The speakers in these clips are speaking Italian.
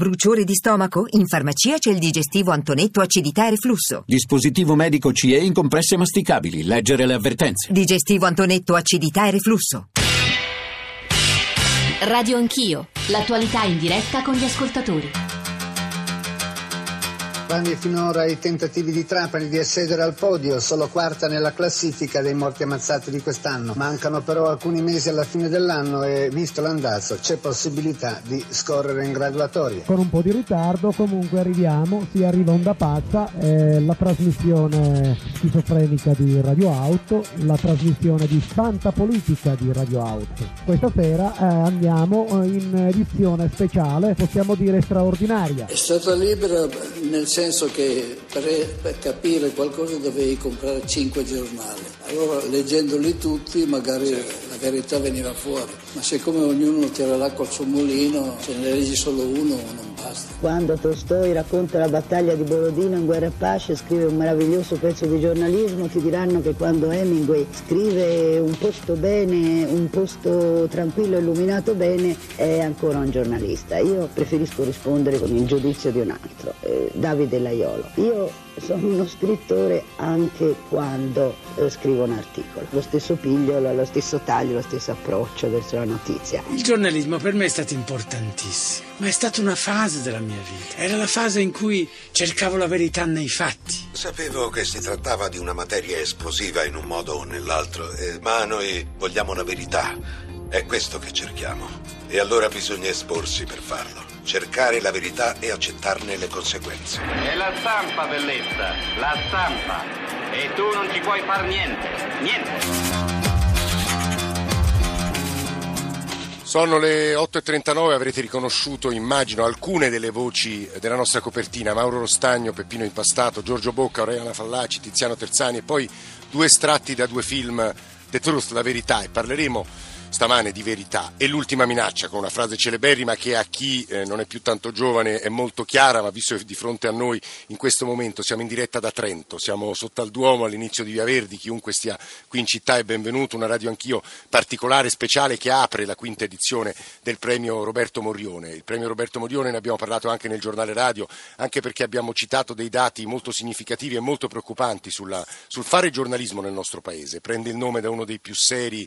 Bruciore di stomaco? In farmacia c'è il digestivo Antonetto acidità e reflusso. Dispositivo medico CE in compresse masticabili. Leggere le avvertenze. Digestivo Antonetto acidità e reflusso. Radio Anch'io, l'attualità in diretta con gli ascoltatori. Vani finora i tentativi di Trapani di accedere al podio, solo quarta nella classifica dei morti ammazzati di quest'anno. Mancano però alcuni mesi alla fine dell'anno e visto l'andazzo c'è possibilità di scorrere in graduatoria. Con un po' di ritardo comunque arriviamo, si arriva onda pazza, eh, la trasmissione schizofrenica di Radio Auto, la trasmissione di Santa Politica di Radio Auto. Questa sera eh, andiamo in edizione speciale, possiamo dire straordinaria. È stata libera nel senso senso che per, per, capire qualcosa dovevi comprare cinque giornali. Allora leggendoli tutti magari certo. la verità veniva fuori, ma siccome ognuno tira l'acqua al suo mulino, se ne leggi solo uno non basta. Quando Tolstoi racconta la battaglia di Borodino in Guerra e Pace, scrive un meraviglioso pezzo di giornalismo, ti diranno che quando Hemingway scrive un posto bene, un posto tranquillo, illuminato bene, è ancora un giornalista. Io preferisco rispondere con il giudizio di un altro, eh, Davide Laiolo. Io sono uno scrittore anche quando eh, scrivo un articolo. Lo stesso piglio, lo stesso taglio, lo stesso approccio verso la notizia. Il giornalismo per me è stato importantissimo, ma è stata una fase della mia vita. Era la fase in cui cercavo la verità nei fatti. Sapevo che si trattava di una materia esplosiva in un modo o nell'altro, eh, ma noi vogliamo la verità. È questo che cerchiamo. E allora bisogna esporsi per farlo cercare la verità e accettarne le conseguenze. È la stampa, bellezza, la stampa. E tu non ci puoi far niente, niente. Sono le 8.39, avrete riconosciuto, immagino, alcune delle voci della nostra copertina, Mauro Rostagno, Peppino Impastato, Giorgio Bocca, Aureliana Fallaci, Tiziano Terzani e poi due estratti da due film, The Truth, La Verità, e parleremo stamane di verità. E l'ultima minaccia, con una frase celeberrima che a chi eh, non è più tanto giovane è molto chiara, ma visto che di fronte a noi in questo momento siamo in diretta da Trento, siamo sotto al Duomo all'inizio di Via Verdi, chiunque stia qui in città è benvenuto, una radio anch'io particolare, speciale che apre la quinta edizione del premio Roberto Morione. Il premio Roberto Morione ne abbiamo parlato anche nel giornale radio, anche perché abbiamo citato dei dati molto significativi e molto preoccupanti sulla, sul fare giornalismo nel nostro Paese. Prende il nome da uno dei più seri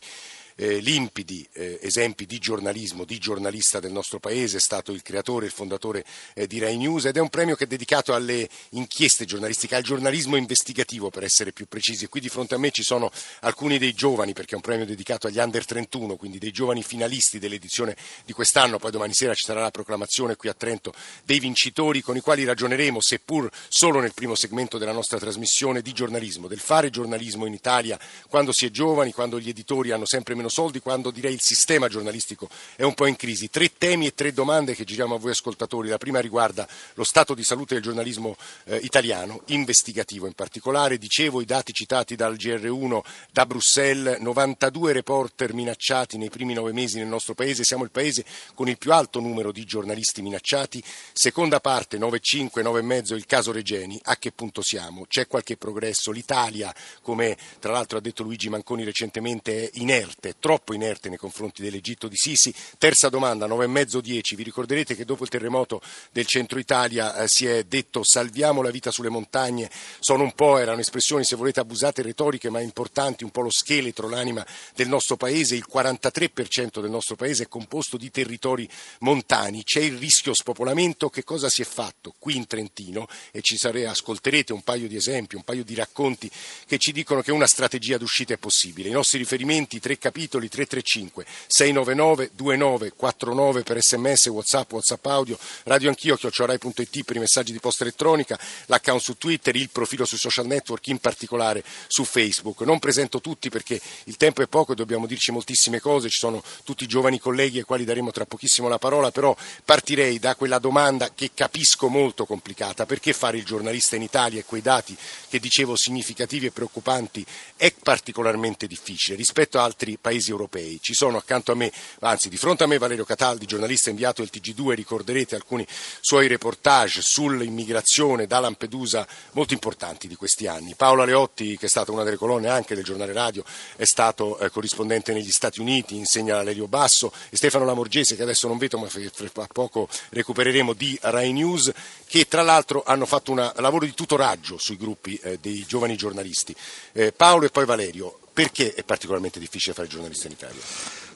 eh, limpidi eh, esempi di giornalismo, di giornalista del nostro paese, è stato il creatore, il fondatore eh, di Rai News ed è un premio che è dedicato alle inchieste giornalistiche, al giornalismo investigativo per essere più precisi. Qui di fronte a me ci sono alcuni dei giovani, perché è un premio dedicato agli under 31, quindi dei giovani finalisti dell'edizione di quest'anno, poi domani sera ci sarà la proclamazione qui a Trento dei vincitori con i quali ragioneremo, seppur solo nel primo segmento della nostra trasmissione, di giornalismo, del fare giornalismo in Italia quando si è giovani, quando gli editori hanno sempre meno meno soldi quando direi il sistema giornalistico è un po' in crisi. Tre temi e tre domande che giriamo a voi ascoltatori. La prima riguarda lo stato di salute del giornalismo eh, italiano, investigativo in particolare. Dicevo i dati citati dal GR1 da Bruxelles, 92 reporter minacciati nei primi nove mesi nel nostro paese. Siamo il paese con il più alto numero di giornalisti minacciati. Seconda parte, 9,5, 9,5 il caso Regeni. A che punto siamo? C'è qualche progresso? L'Italia, come tra l'altro ha detto Luigi Manconi recentemente, è inerte troppo inerte nei confronti dell'Egitto di Sisi. Terza domanda, 9,5-10. Vi ricorderete che dopo il terremoto del centro Italia eh, si è detto salviamo la vita sulle montagne. Sono un po', erano espressioni se volete abusate retoriche ma importanti, un po' lo scheletro, l'anima del nostro paese. Il 43% del nostro paese è composto di territori montani. C'è il rischio spopolamento. Che cosa si è fatto qui in Trentino? E ci sare, ascolterete un paio di esempi, un paio di racconti che ci dicono che una strategia d'uscita è possibile. I nostri riferimenti, tre capitoli capitoli 335 699 2949 per sms, whatsapp, whatsapp audio, radio anch'io, chiocciorai.it per i messaggi di posta elettronica, l'account su Twitter, il profilo sui social network, in particolare su Facebook. Non presento tutti perché il tempo è poco e dobbiamo dirci moltissime cose, ci sono tutti i giovani colleghi ai quali daremo tra pochissimo la parola, però partirei da quella domanda che capisco molto complicata, perché fare il giornalista in Italia e quei dati che dicevo significativi e preoccupanti è particolarmente difficile rispetto a altri paesi paesi europei. Ci sono accanto a me, anzi di fronte a me Valerio Cataldi, giornalista inviato del TG2, ricorderete alcuni suoi reportage sull'immigrazione da Lampedusa molto importanti di questi anni. Paola Leotti, che è stata una delle colonne anche del giornale radio, è stato eh, corrispondente negli Stati Uniti, insegna a Lelio Basso e Stefano Lamorgese, che adesso non vedo ma fra poco recupereremo di Rai News, che tra l'altro hanno fatto un lavoro di tutoraggio sui gruppi eh, dei giovani giornalisti. Eh, Paolo e poi Valerio, perché è particolarmente difficile fare giornalista in Italia?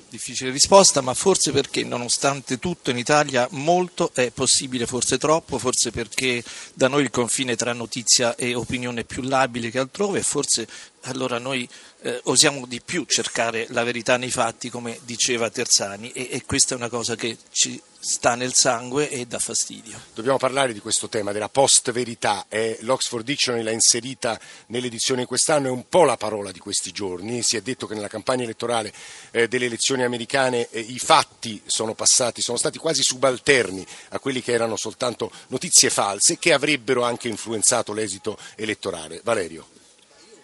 Difficile risposta, ma forse perché nonostante tutto in Italia molto è possibile, forse troppo, forse perché da noi il confine tra notizia e opinione è più labile che altrove e forse allora noi eh, osiamo di più cercare la verità nei fatti, come diceva Terzani, e, e, questa è una cosa che ci sta nel sangue e dà fastidio. Dobbiamo parlare di questo tema, della post-verità. Eh, L'Oxford Dictionary l'ha inserita nell'edizione di quest'anno, è un po' la parola di questi giorni. Si è detto che nella campagna elettorale eh, delle elezioni americane eh, i fatti sono passati, sono stati quasi subalterni a quelli che erano soltanto notizie false che avrebbero anche influenzato l'esito elettorale. Valerio.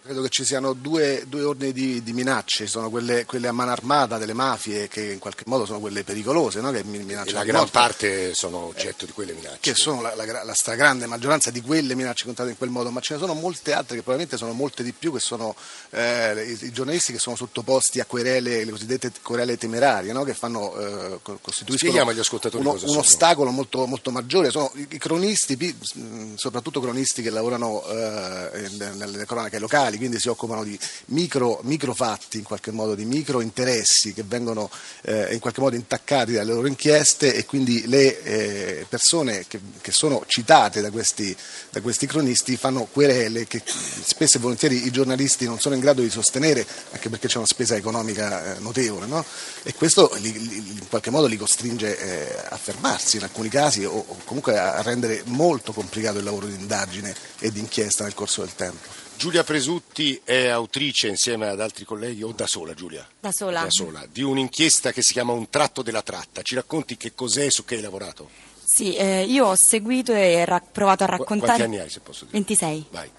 Credo che ci siano due, due ordini di, di, minacce, sono quelle, quelle, a mano armata delle mafie che in qualche modo sono quelle pericolose, no? che minacciano e la gran morte. parte sono oggetto di quelle minacce. Che sono la, la, la, stragrande maggioranza di quelle minacce contate in quel modo, ma ce ne sono molte altre che probabilmente sono molte di più, che sono eh, i, i, giornalisti che sono sottoposti a querele, le cosiddette querele temerarie, no? che fanno, eh, costituiscono uno, un ostacolo molto, molto, maggiore. Sono i, i cronisti, soprattutto cronisti che lavorano eh, nelle cronache locali, locali, quindi si occupano di micro, fatti, in qualche modo, di micro interessi che vengono eh, in qualche modo intaccati dalle loro inchieste e quindi le eh, persone che, che, sono citate da questi, da questi, cronisti fanno querele che spesso e volentieri i giornalisti non sono in grado di sostenere, anche perché c'è una spesa economica eh, notevole, no? e questo in qualche modo li costringe eh, a fermarsi in alcuni casi o comunque a rendere molto complicato il lavoro di indagine e di inchiesta nel corso del tempo. Giulia Presutti è autrice insieme ad altri colleghi, o da sola Giulia? Da sola. Da sola, di un'inchiesta che si chiama Un tratto della tratta. Ci racconti che cos'è e su che hai lavorato? Sì, eh, io ho seguito e ra- provato a raccontare... Quanti anni hai se posso dire? 26. Vai.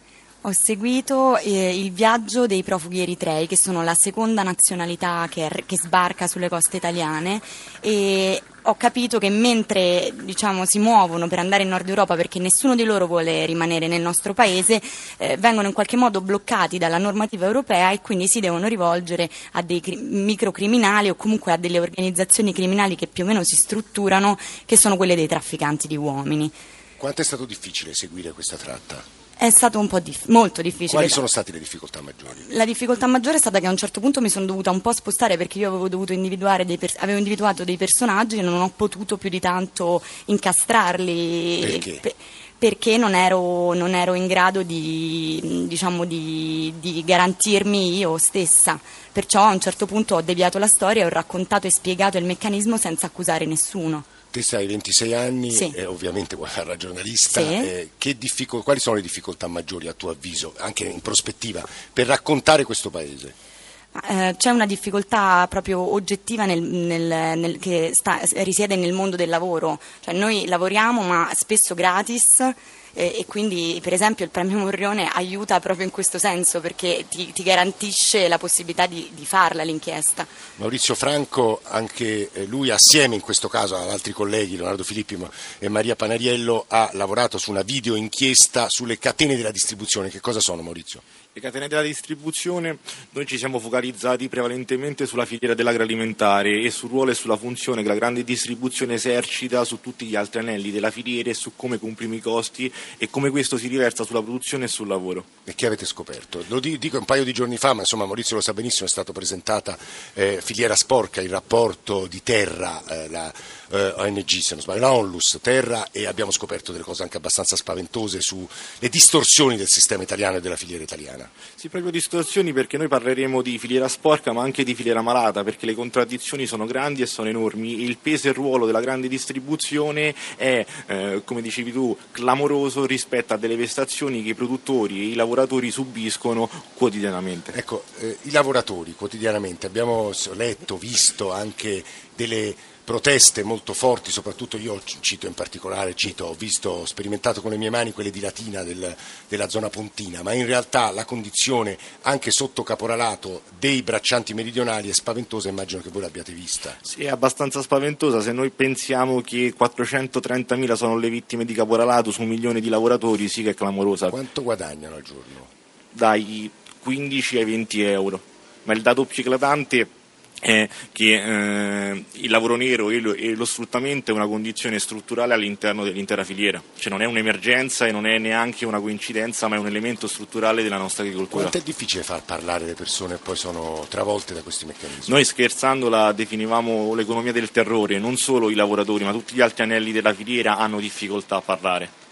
Ho seguito eh, il viaggio dei profughi eritrei, che sono la seconda nazionalità che, che sbarca sulle coste italiane e ho capito che mentre diciamo, si muovono per andare in Nord Europa perché nessuno di loro vuole rimanere nel nostro paese, eh, vengono in qualche modo bloccati dalla normativa europea e quindi si devono rivolgere a dei cri- microcriminali o comunque a delle organizzazioni criminali che più o meno si strutturano, che sono quelle dei trafficanti di uomini. Quanto è stato difficile seguire questa tratta? È stato un po' dif- molto difficile. Quali sono state le difficoltà maggiori? La difficoltà maggiore è stata che a un certo punto mi sono dovuta un po' spostare perché io avevo, dovuto individuare dei per- avevo individuato dei personaggi e non ho potuto più di tanto incastrarli. Perché? Per- perché non ero, non ero, in grado di, diciamo, di, di, garantirmi io stessa. Perciò a un certo punto ho deviato la storia e ho raccontato e spiegato il meccanismo senza accusare nessuno. Te hai 26 anni, sì. eh, ovviamente vuoi fare la giornalista. Sì. Eh, difficol- quali sono le difficoltà maggiori a tuo avviso, anche in prospettiva, per raccontare questo paese? Eh, c'è una difficoltà proprio oggettiva nel, nel, nel, che sta, risiede nel mondo del lavoro. Cioè, noi lavoriamo ma spesso gratis eh, e quindi per esempio il premio Morrione aiuta proprio in questo senso perché ti, ti garantisce la possibilità di, di, farla l'inchiesta. Maurizio Franco, anche eh, lui assieme in questo caso ad altri colleghi, Leonardo Filippi e Maria Panariello, ha lavorato su una video inchiesta sulle catene della distribuzione. Che cosa sono Maurizio? Le catene della distribuzione, noi ci siamo focalizzati prevalentemente sulla filiera dell'agroalimentare e sul ruolo e sulla funzione che la grande distribuzione esercita su tutti gli altri anelli della filiera e su come comprimi i costi e come questo si riversa sulla produzione e sul lavoro. E che avete scoperto? Lo dico un paio di giorni fa, ma insomma Maurizio lo sa benissimo, è stata presentata eh, Filiera Sporca, il rapporto di terra, eh, la eh, ONG se non sbaglio, la Onlus, terra e abbiamo scoperto delle cose anche abbastanza spaventose sulle distorsioni del sistema italiano e della filiera italiana. Sì, proprio distorsioni perché noi parleremo di filiera sporca ma anche di filiera malata perché le contraddizioni sono grandi e sono enormi. Il peso e il ruolo della grande distribuzione è, eh, come dicevi tu, clamoroso rispetto a delle vestazioni che i produttori e i lavoratori subiscono quotidianamente. Ecco, eh, i lavoratori quotidianamente abbiamo letto, visto anche delle proteste molto forti, soprattutto io cito in particolare, cito, ho visto, sperimentato con le mie mani quelle di Latina del, della zona pontina, ma in realtà la condizione anche sotto caporalato dei braccianti meridionali è spaventosa, immagino che voi l'abbiate vista. Sì, è abbastanza spaventosa, se noi pensiamo che 430.000 sono le vittime di caporalato su un milione di lavoratori, sì che è clamorosa. Quanto guadagnano al giorno? Dai 15 ai 20 euro, ma il dato più eclatante è che eh, il lavoro nero e lo, e lo, sfruttamento è una condizione strutturale all'interno dell'intera filiera, cioè non è un'emergenza e non è neanche una coincidenza, ma è un elemento strutturale della nostra agricoltura. Quanto è difficile far parlare le persone e poi sono travolte da questi meccanismi? Noi scherzando la definivamo l'economia del terrore, non solo i lavoratori, ma tutti gli altri anelli della filiera hanno difficoltà a parlare.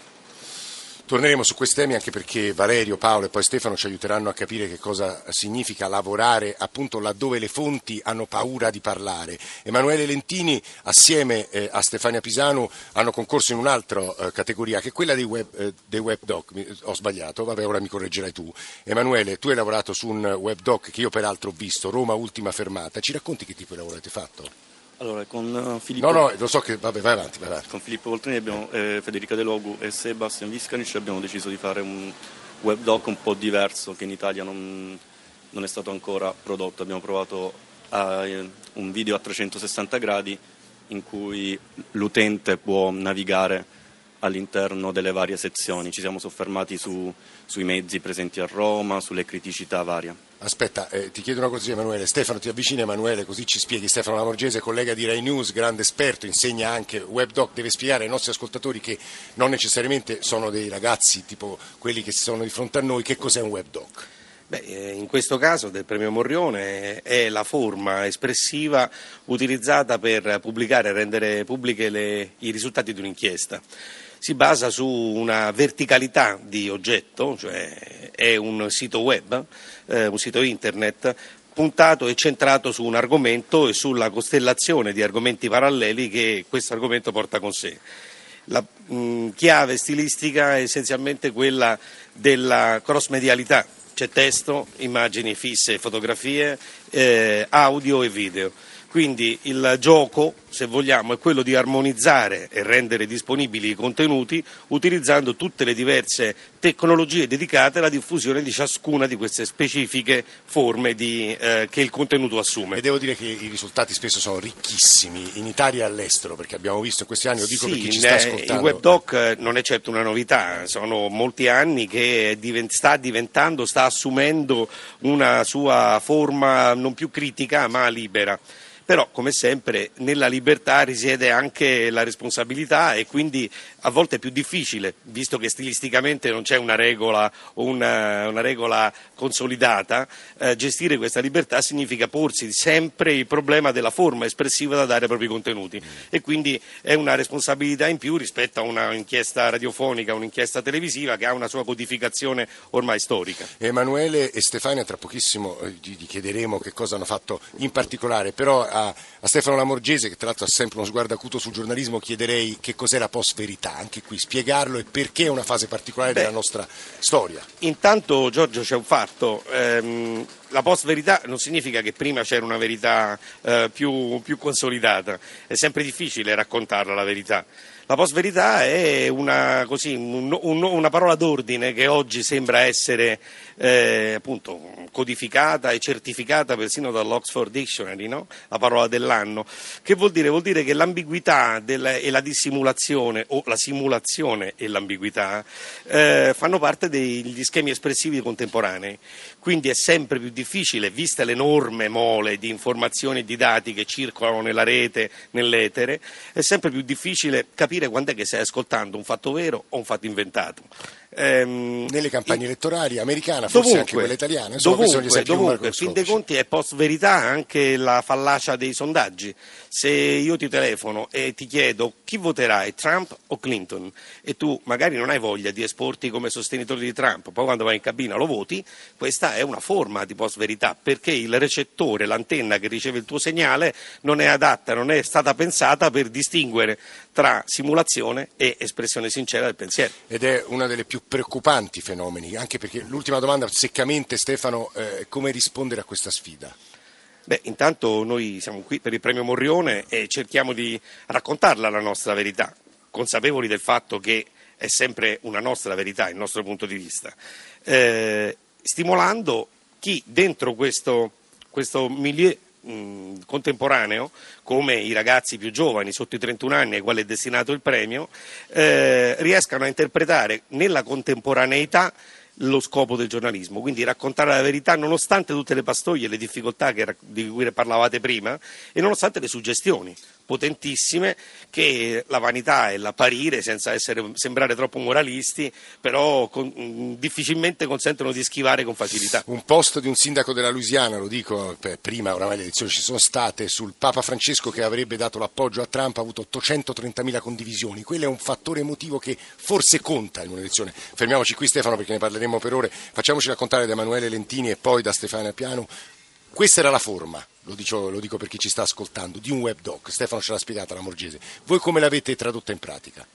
Torneremo su questi temi anche perché Valerio, Paolo e poi Stefano ci aiuteranno a capire che cosa significa lavorare appunto laddove le fonti hanno paura di parlare. Emanuele Lentini assieme eh, a Stefania Pisano hanno concorso in un'altra eh, categoria che è quella dei web, eh, dei web doc. Ho sbagliato, vabbè ora mi correggerai tu. Emanuele, tu hai lavorato su un web doc che io peraltro ho visto, Roma Ultima Fermata. Ci racconti che tipo di lavoro avete fatto? Allora, con uh, Filippo... No, no, lo so che... Vabbè, vai avanti, vai avanti. Con Filippo Voltrini abbiamo, eh, Federica De Logu e Sebastian Viscanic abbiamo deciso di fare un web doc un po' diverso che in Italia non, non è stato ancora prodotto. Abbiamo provato a, eh, un video a 360 gradi in cui l'utente può navigare all'interno delle varie sezioni. Ci siamo soffermati su, sui mezzi presenti a Roma, sulle criticità varie. Aspetta, eh, ti chiedo una cosa Emanuele. Stefano, ti avvicini Emanuele, così ci spieghi. Stefano Lamorgese, collega di Rai News, grande esperto, insegna anche WebDoc, deve spiegare ai nostri ascoltatori che non necessariamente sono dei ragazzi tipo quelli che sono di fronte a noi, che cos'è un WebDoc? Beh, eh, in questo caso del premio Morrione è la forma espressiva utilizzata per pubblicare e rendere pubbliche le, i risultati di un'inchiesta si basa su una verticalità di oggetto, cioè è un sito web, eh, un sito internet puntato e centrato su un argomento e sulla costellazione di argomenti paralleli che questo argomento porta con sé. La mh, chiave stilistica è essenzialmente quella della cross-medialità, c'è testo, immagini fisse, fotografie, eh, audio e video. Quindi il gioco, se vogliamo, è quello di armonizzare e rendere disponibili i contenuti utilizzando tutte le diverse tecnologie dedicate alla diffusione di ciascuna di queste specifiche forme di, eh, che il contenuto assume. E devo dire che i risultati spesso sono ricchissimi in Italia e all'estero, perché abbiamo visto in questi anni, lo dico sì, per chi ci sta ascoltando. Il webdoc non è certo una novità, sono molti anni che sta diventando, sta assumendo una sua forma non più critica ma libera però come sempre nella libertà risiede anche la responsabilità e quindi a volte è più difficile, visto che stilisticamente non c'è una regola, una, una regola consolidata, eh, gestire questa libertà significa porsi sempre il problema della forma espressiva da dare ai propri contenuti e quindi è una responsabilità in più rispetto a un'inchiesta radiofonica, un'inchiesta televisiva che ha una sua codificazione ormai storica. Emanuele e Stefania tra pochissimo eh, gli chiederemo che cosa hanno fatto in particolare, però a, a Stefano Lamorgese, che tra l'altro ha sempre uno sguardo acuto sul giornalismo, chiederei che cos'è la post-verità, anche qui spiegarlo e perché è una fase particolare Beh, della nostra storia. Intanto Giorgio c'è un fatto, ehm, la post-verità non significa che prima c'era una verità eh, più, più consolidata, è sempre difficile raccontarla la verità. La post-verità è una, così, un, un, una parola d'ordine che oggi sembra essere eh, appunto, codificata e certificata persino dall'Oxford Dictionary, no? la parola dell'anno. Che vuol dire? Vuol dire che l'ambiguità del, e la dissimulazione o la simulazione e l'ambiguità eh, fanno parte degli schemi espressivi contemporanei. Quindi è sempre più difficile, vista l'enorme mole di informazioni e di dati che circolano nella rete, nell'etere, è sempre più difficile capire quando è che stai ascoltando un fatto vero o un fatto inventato. Ehm, Nelle campagne elettorali americane, forse dovunque, anche quelle italiane, insomma, dovunque, dovunque. fin dei conti è post verità anche la fallacia dei sondaggi. Se io ti telefono e ti chiedo chi voterai, Trump o Clinton, e tu magari non hai voglia di esporti come sostenitore di Trump, poi quando vai in cabina lo voti, questa è una forma di post verità, perché il recettore, l'antenna che riceve il tuo segnale non è adatta, non è stata pensata per distinguere tra simulazione e espressione sincera del pensiero. Ed è una delle più preoccupanti fenomeni, anche perché l'ultima domanda seccamente Stefano, eh, come rispondere a questa sfida? Beh, intanto noi siamo qui per il premio Morrione e cerchiamo di raccontarla la nostra verità, consapevoli del fatto che è sempre una nostra verità, il nostro punto di vista, eh, stimolando chi dentro questo, questo milieu mh, contemporaneo, come i ragazzi più giovani, sotto i 31 anni, ai quali è destinato il premio, eh, riescano a interpretare nella contemporaneità lo scopo del giornalismo, quindi raccontare la verità nonostante tutte le pastoie e le difficoltà che, di cui parlavate prima e nonostante le suggestioni potentissime che la vanità e l'apparire, senza essere, sembrare troppo moralisti, però con, difficilmente consentono di schivare con facilità. Un post di un sindaco della Louisiana, lo dico, prima oramai le elezioni ci sono state, sul Papa Francesco che avrebbe dato l'appoggio a Trump ha avuto 830.000 condivisioni, quello è un fattore emotivo che forse conta in un'elezione. Fermiamoci qui Stefano perché ne parleremo per ore, facciamoci raccontare da Emanuele Lentini e poi da Stefania Piano. Questa era la forma, lo dico, lo dico, per chi ci sta ascoltando, di un webdoc. Stefano ce l'ha spiegata la Morgese. Voi come l'avete tradotta in pratica?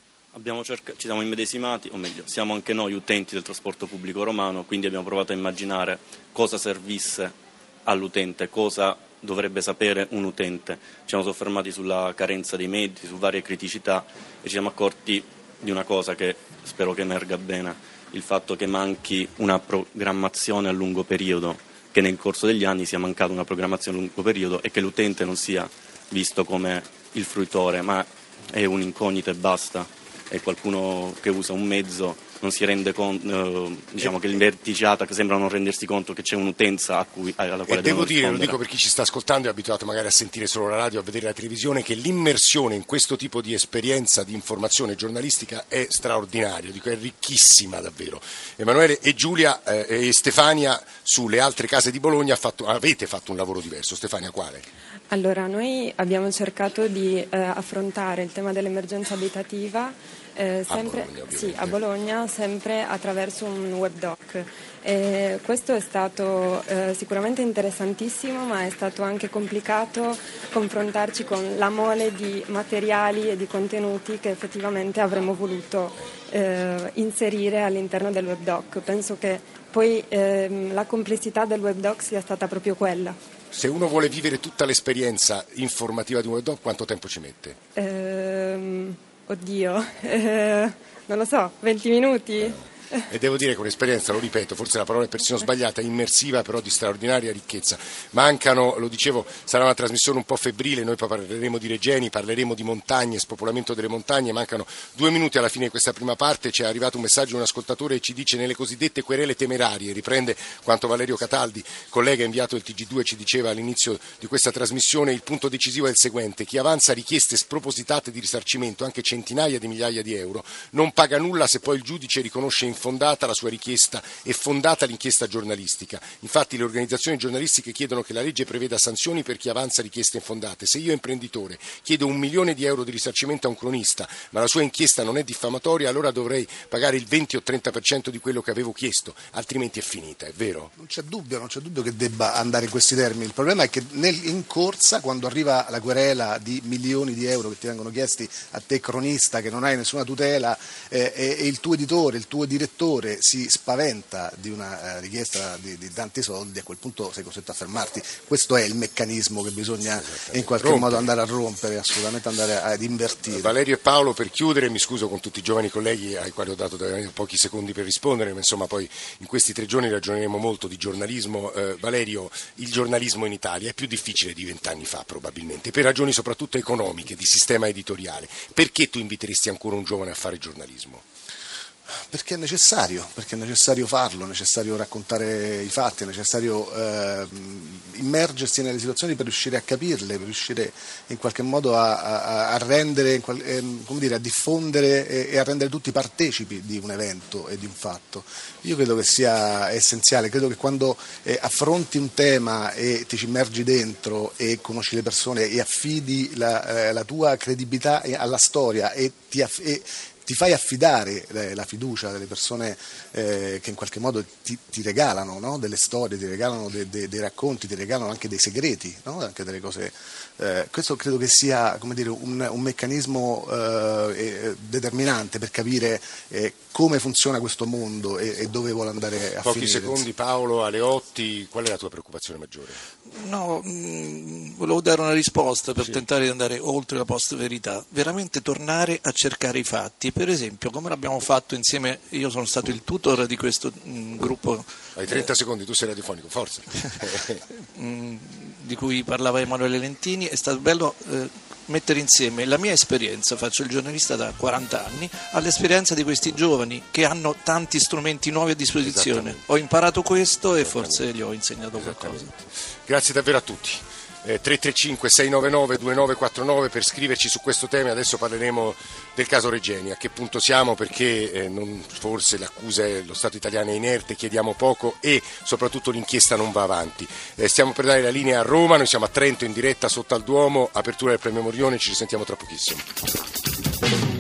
Cerca- ci siamo immedesimati, o meglio, siamo anche noi utenti del trasporto pubblico romano, quindi abbiamo provato a immaginare cosa servisse all'utente, cosa dovrebbe sapere un utente. Ci siamo soffermati sulla carenza dei mezzi, su varie criticità e ci siamo accorti di una cosa che spero che emerga bene, il fatto che manchi una programmazione a lungo periodo che nel corso degli anni sia mancata una programmazione a lungo periodo e che l'utente non sia visto come il fruitore, ma è un'incognita e basta, è qualcuno che usa un mezzo non si rende conto, eh, diciamo che l'inverticiata che sembra non rendersi conto che c'è un'utenza a cui, alla quale e devo dire, rispondere. lo dico per chi ci sta ascoltando e è abituato magari a sentire solo la radio, a vedere la televisione, che l'immersione in questo tipo di esperienza di informazione giornalistica è straordinaria, dico, è ricchissima davvero. Emanuele e Giulia eh, e Stefania sulle altre case di Bologna fatto, avete fatto un lavoro diverso. Stefania quale? Allora, noi abbiamo cercato di eh, affrontare il tema dell'emergenza abitativa eh, sempre, a, Bologna, sì, a Bologna, sempre attraverso un webdoc. Eh, questo è stato eh, sicuramente interessantissimo, ma è stato anche complicato confrontarci con la mole di materiali e di contenuti che effettivamente avremmo voluto eh, inserire all'interno del webdoc. Penso che poi ehm, la complessità del webdoc sia stata proprio quella. Se uno vuole vivere tutta l'esperienza informativa di un webdoc, quanto tempo ci mette? Ehm, oddio, eh, non lo so, 20 minuti? E devo dire che un'esperienza, lo ripeto, forse la parola è persino sbagliata, immersiva però di straordinaria ricchezza. Mancano, lo dicevo, sarà una trasmissione un po' febbrile, noi parleremo di Regeni, parleremo di montagne, spopolamento delle montagne, mancano due minuti alla fine di questa prima parte, ci è arrivato un messaggio di un ascoltatore che ci dice nelle cosiddette querele temerarie, riprende quanto Valerio Cataldi, collega inviato del TG2, ci diceva all'inizio di questa trasmissione, il punto decisivo è il seguente, chi avanza richieste spropositate di risarcimento, anche centinaia di migliaia di euro, non paga nulla se poi il giudice riconosce in fondata la sua richiesta e fondata l'inchiesta giornalistica. Infatti le organizzazioni giornalistiche chiedono che la legge preveda sanzioni per chi avanza richieste infondate. Se io imprenditore chiedo un milione di euro di risarcimento a un cronista, ma la sua inchiesta non è diffamatoria, allora dovrei pagare il 20 o 30% di quello che avevo chiesto, altrimenti è finita, è vero? Non c'è dubbio, non c'è dubbio che debba andare in questi termini. Il problema è che nel, in corsa, quando arriva la querela di milioni di euro che ti vengono chiesti a te cronista, che non hai nessuna tutela, eh, e, e il tuo editore, il tuo direttore, settore si spaventa di una eh, richiesta di, di, tanti soldi, a quel punto sei costretto a fermarti. Questo è il meccanismo che bisogna in qualche rompere. modo andare a rompere, assolutamente andare ad invertire. Valerio e Paolo, per chiudere, mi scuso con tutti i giovani colleghi ai quali ho dato pochi secondi per rispondere, ma insomma poi in questi tre giorni ragioneremo molto di giornalismo. Eh, Valerio, il giornalismo in Italia è più difficile di vent'anni fa probabilmente, per ragioni soprattutto economiche, di sistema editoriale. Perché tu inviteresti ancora un giovane a fare giornalismo? Perché è necessario, perché è necessario farlo, è necessario raccontare i fatti, è necessario eh, immergersi nelle situazioni per riuscire a capirle, per riuscire in qualche modo a, a, a rendere, eh, dire, a diffondere e, e, a rendere tutti partecipi di un evento e di un fatto. Io credo che sia essenziale, credo che quando eh, affronti un tema e ti ci immergi dentro e conosci le persone e affidi la, eh, la tua credibilità alla storia e, ti, e ti fai affidare eh, la fiducia delle persone eh, che in qualche modo ti, ti regalano no? delle storie, ti regalano de, de, dei racconti, ti regalano anche dei segreti, no? anche delle cose. Eh, questo credo che sia dire, un, un, meccanismo eh, determinante per capire eh, come funziona questo mondo e, e, dove vuole andare a Pochi finire. Pochi secondi Paolo Aleotti, qual è la tua preoccupazione maggiore? No, mh, mm, volevo dare una risposta per sì. tentare di andare oltre la post-verità, veramente tornare a cercare i fatti, per esempio come l'abbiamo fatto insieme, io sono stato il tutor di questo mh, mm, gruppo. Hai 30 eh, secondi, tu sei radiofonico, forza. mh, mm, di cui parlava Emanuele Lentini, è stato bello eh, mettere insieme la mia esperienza, faccio il giornalista da 40 anni, all'esperienza di questi giovani che hanno tanti strumenti nuovi a disposizione. Ho imparato questo e forse gli ho insegnato qualcosa. Grazie davvero a tutti. 335 699 2949 per scriverci su questo tema. Adesso parleremo del caso Regeni. A che punto siamo? Perché eh, non, forse l'accusa è lo Stato italiano è inerte, chiediamo poco e soprattutto l'inchiesta non va avanti. Eh, stiamo per dare la linea a Roma, noi siamo a Trento in diretta sotto al Duomo, apertura del premio Morione, ci risentiamo tra pochissimo.